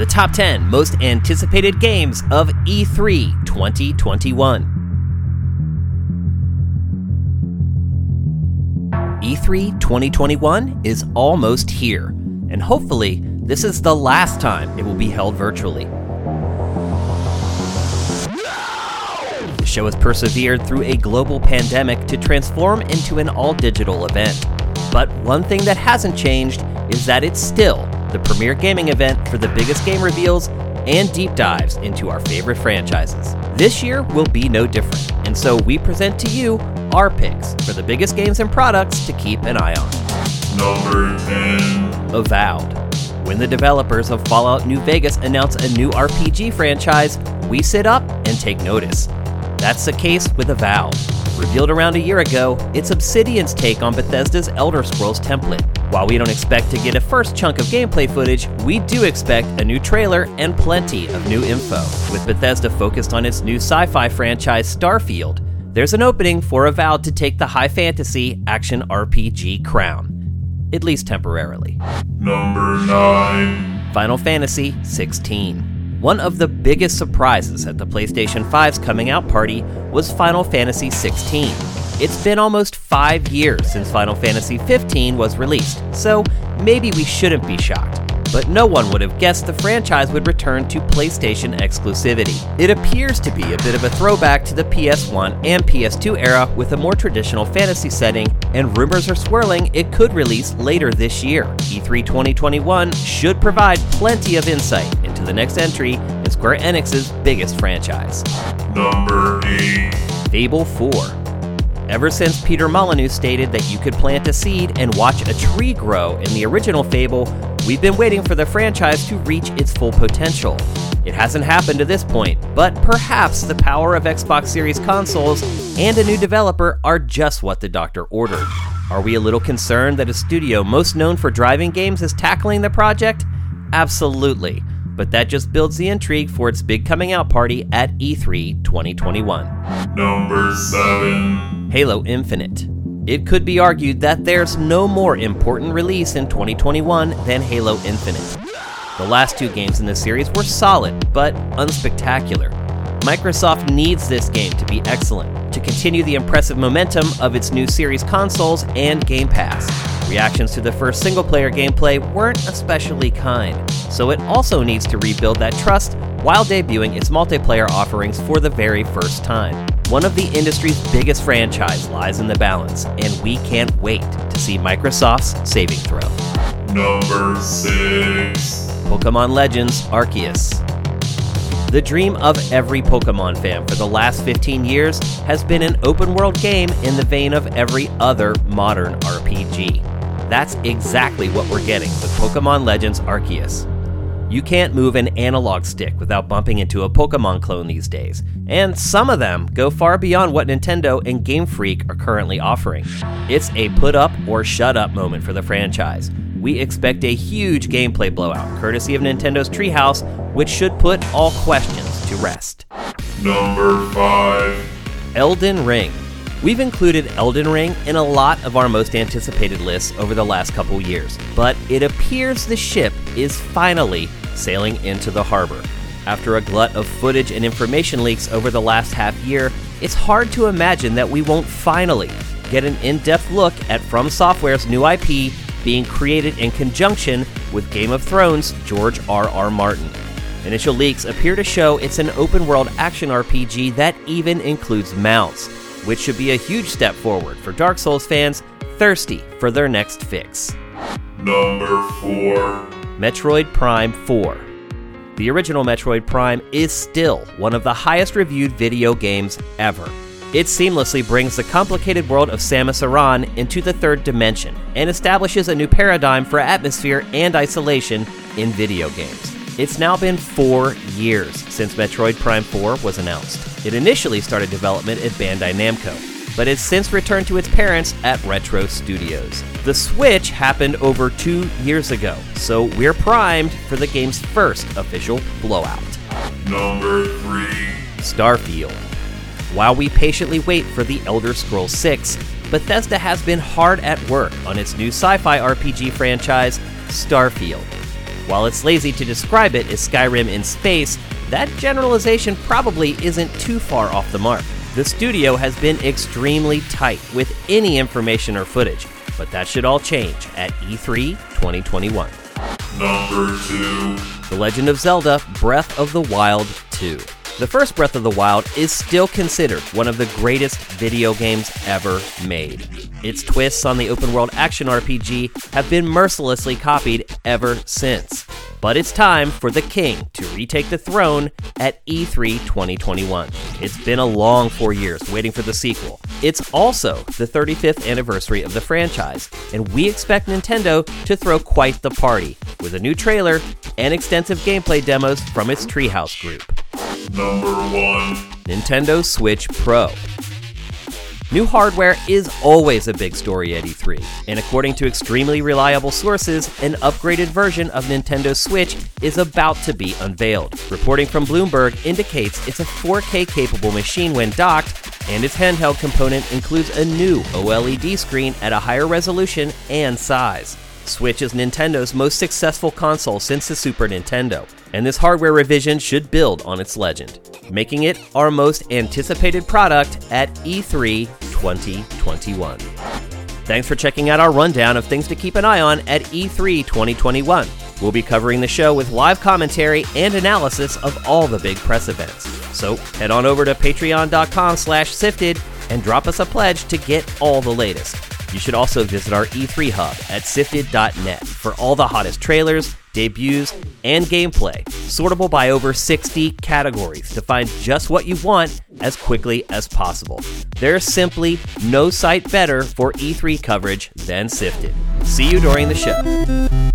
the top 10 most anticipated games of E3 2021. E3 2021 is almost here, and hopefully, this is the last time it will be held virtually. The show has persevered through a global pandemic to transform into an all digital event. But one thing that hasn't changed is that it's still the premier gaming event for the biggest game reveals and deep dives into our favorite franchises. This year will be no different, and so we present to you our picks for the biggest games and products to keep an eye on. Number 10. Avowed. When the developers of Fallout New Vegas announce a new RPG franchise, we sit up and take notice. That's the case with Avowed. Revealed around a year ago, it's Obsidian's take on Bethesda's Elder Scrolls template. While we don't expect to get a first chunk of gameplay footage, we do expect a new trailer and plenty of new info. With Bethesda focused on its new sci fi franchise Starfield, there's an opening for Avowed to take the high fantasy action RPG crown, at least temporarily. Number 9. Final Fantasy 16. One of the biggest surprises at the PlayStation 5's coming out party was Final Fantasy 16. It's been almost five years since Final Fantasy 15 was released, so maybe we shouldn't be shocked but no one would have guessed the franchise would return to PlayStation exclusivity. It appears to be a bit of a throwback to the PS1 and PS2 era with a more traditional fantasy setting, and rumors are swirling it could release later this year. E3 2021 should provide plenty of insight into the next entry in Square Enix's biggest franchise. Number 8. Fable 4. Ever since Peter Molyneux stated that you could plant a seed and watch a tree grow in the original Fable, we've been waiting for the franchise to reach its full potential. It hasn't happened to this point, but perhaps the power of Xbox Series consoles and a new developer are just what the doctor ordered. Are we a little concerned that a studio most known for driving games is tackling the project? Absolutely, but that just builds the intrigue for its big coming out party at E3 2021. Number 7. Halo Infinite. It could be argued that there's no more important release in 2021 than Halo Infinite. The last two games in the series were solid, but unspectacular. Microsoft needs this game to be excellent to continue the impressive momentum of its new series consoles and Game Pass. Reactions to the first single player gameplay weren't especially kind, so it also needs to rebuild that trust while debuting its multiplayer offerings for the very first time. One of the industry's biggest franchise lies in the balance, and we can't wait to see Microsoft's saving throw. Number 6. Pokemon Legends Arceus. The dream of every Pokemon fan for the last 15 years has been an open world game in the vein of every other modern RPG. That's exactly what we're getting with Pokemon Legends Arceus. You can't move an analog stick without bumping into a Pokemon clone these days, and some of them go far beyond what Nintendo and Game Freak are currently offering. It's a put up or shut up moment for the franchise. We expect a huge gameplay blowout, courtesy of Nintendo's Treehouse, which should put all questions to rest. Number 5. Elden Ring. We've included Elden Ring in a lot of our most anticipated lists over the last couple years, but it appears the ship is finally sailing into the harbor. After a glut of footage and information leaks over the last half year, it's hard to imagine that we won't finally get an in depth look at From Software's new IP being created in conjunction with Game of Thrones' George R. R. Martin. Initial leaks appear to show it's an open world action RPG that even includes mounts, which should be a huge step forward for Dark Souls fans thirsty for their next fix. Number 4. Metroid Prime 4. The original Metroid Prime is still one of the highest reviewed video games ever. It seamlessly brings the complicated world of Samus Aran into the third dimension and establishes a new paradigm for atmosphere and isolation in video games. It's now been four years since Metroid Prime 4 was announced. It initially started development at Bandai Namco, but has since returned to its parents at Retro Studios. The Switch happened over two years ago, so we're primed for the game's first official blowout. Number 3. Starfield. While we patiently wait for The Elder Scrolls 6, Bethesda has been hard at work on its new sci fi RPG franchise, Starfield. While it's lazy to describe it as Skyrim in space, that generalization probably isn't too far off the mark. The studio has been extremely tight with any information or footage, but that should all change at E E3 2021. Number 2. The Legend of Zelda Breath of the Wild 2. The first Breath of the Wild is still considered one of the greatest video games ever made. Its twists on the open world action RPG have been mercilessly copied ever since. But it's time for the king to retake the throne at E E3 2021. It's been a long four years waiting for the sequel. It's also the 35th anniversary of the franchise, and we expect Nintendo to throw quite the party with a new trailer and extensive gameplay demos from its Treehouse group. Number 1. Nintendo Switch Pro. New hardware is always a big story at E3, and according to extremely reliable sources, an upgraded version of Nintendo Switch is about to be unveiled. Reporting from Bloomberg indicates it's a 4K capable machine when docked, and its handheld component includes a new OLED screen at a higher resolution and size. Switch is Nintendo's most successful console since the Super Nintendo, and this hardware revision should build on its legend, making it our most anticipated product at E E3 2021. Thanks for checking out our rundown of things to keep an eye on at E E3 2021. We'll be covering the show with live commentary and analysis of all the big press events. So head on over to patreon.com slash sifted and drop us a pledge to get all the latest. You should also visit our E3 hub at sifted.net for all the hottest trailers, debuts, and gameplay, sortable by over 60 categories to find just what you want as quickly as possible. There's simply no site better for E3 coverage than Sifted. See you during the show.